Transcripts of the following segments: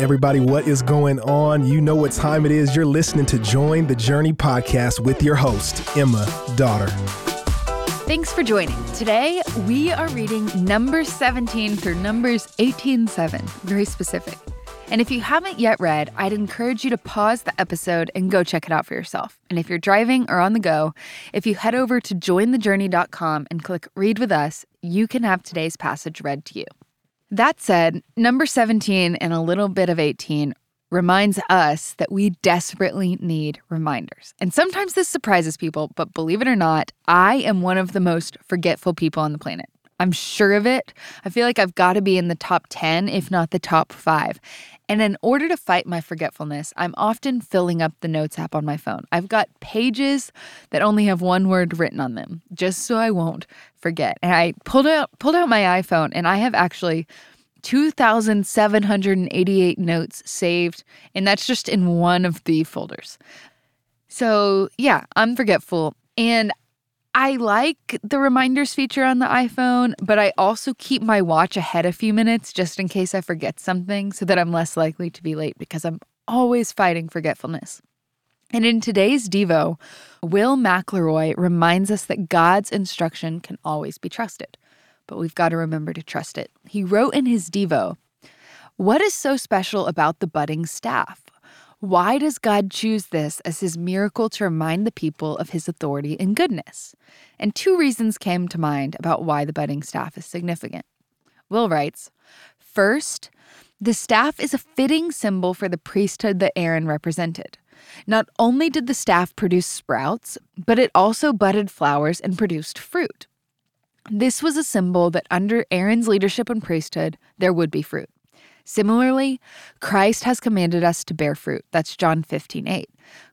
Everybody, what is going on? You know what time it is. You're listening to Join the Journey podcast with your host, Emma Dotter. Thanks for joining. Today, we are reading Numbers 17 through Numbers 18:7, very specific. And if you haven't yet read, I'd encourage you to pause the episode and go check it out for yourself. And if you're driving or on the go, if you head over to jointhejourney.com and click Read with Us, you can have today's passage read to you. That said, number 17 and a little bit of 18 reminds us that we desperately need reminders. And sometimes this surprises people, but believe it or not, I am one of the most forgetful people on the planet. I'm sure of it. I feel like I've got to be in the top 10, if not the top five. And in order to fight my forgetfulness, I'm often filling up the notes app on my phone. I've got pages that only have one word written on them, just so I won't forget. And I pulled out pulled out my iPhone and I have actually 2,788 notes saved, and that's just in one of the folders. So, yeah, I'm forgetful. And I like the reminders feature on the iPhone, but I also keep my watch ahead a few minutes just in case I forget something so that I'm less likely to be late because I'm always fighting forgetfulness. And in today's Devo, Will McElroy reminds us that God's instruction can always be trusted, but we've got to remember to trust it. He wrote in his Devo, What is so special about the budding staff? Why does God choose this as his miracle to remind the people of his authority and goodness? And two reasons came to mind about why the budding staff is significant. Will writes First, the staff is a fitting symbol for the priesthood that Aaron represented. Not only did the staff produce sprouts, but it also budded flowers and produced fruit. This was a symbol that under Aaron's leadership and priesthood, there would be fruit. Similarly, Christ has commanded us to bear fruit. That's John 15, 8.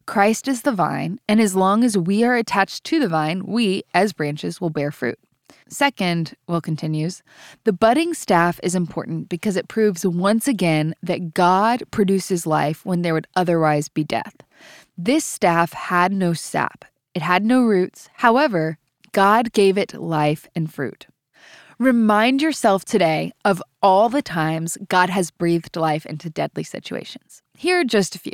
Christ is the vine, and as long as we are attached to the vine, we, as branches, will bear fruit. Second, Will continues, the budding staff is important because it proves once again that God produces life when there would otherwise be death. This staff had no sap, it had no roots. However, God gave it life and fruit. Remind yourself today of all the times God has breathed life into deadly situations. Here are just a few.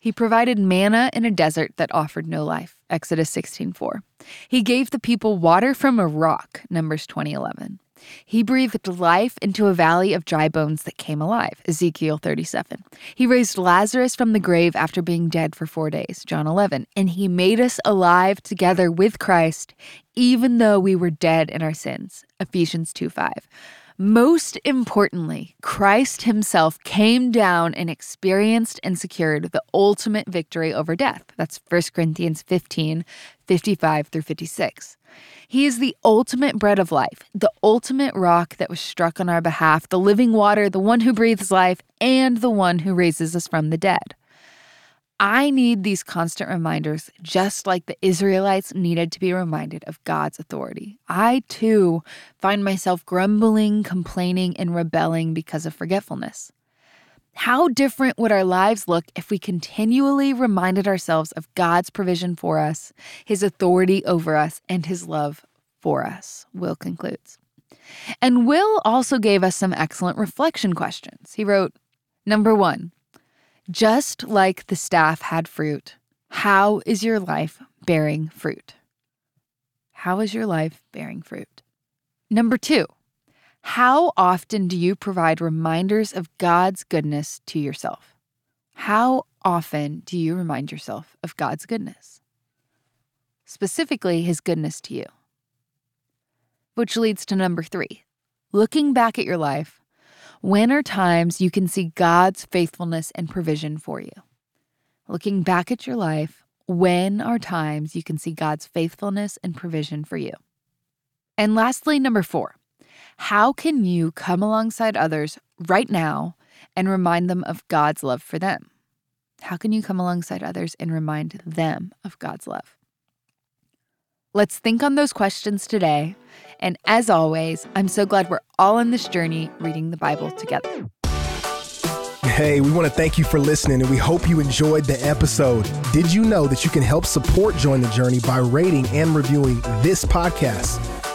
He provided manna in a desert that offered no life. Exodus 16:4. He gave the people water from a rock. Numbers 20:11. He breathed life into a valley of dry bones that came alive. Ezekiel 37. He raised Lazarus from the grave after being dead for 4 days. John 11. And he made us alive together with Christ even though we were dead in our sins. Ephesians 2 5. Most importantly, Christ himself came down and experienced and secured the ultimate victory over death. That's 1 Corinthians 15 55 through 56. He is the ultimate bread of life, the ultimate rock that was struck on our behalf, the living water, the one who breathes life, and the one who raises us from the dead. I need these constant reminders, just like the Israelites needed to be reminded of God's authority. I too find myself grumbling, complaining, and rebelling because of forgetfulness. How different would our lives look if we continually reminded ourselves of God's provision for us, His authority over us, and His love for us? Will concludes. And Will also gave us some excellent reflection questions. He wrote, Number one, just like the staff had fruit, how is your life bearing fruit? How is your life bearing fruit? Number two, how often do you provide reminders of God's goodness to yourself? How often do you remind yourself of God's goodness? Specifically, his goodness to you. Which leads to number three looking back at your life, when are times you can see God's faithfulness and provision for you? Looking back at your life, when are times you can see God's faithfulness and provision for you? And lastly, number four, how can you come alongside others right now and remind them of God's love for them? How can you come alongside others and remind them of God's love? Let's think on those questions today. And as always, I'm so glad we're all on this journey reading the Bible together. Hey, we want to thank you for listening and we hope you enjoyed the episode. Did you know that you can help support Join the Journey by rating and reviewing this podcast?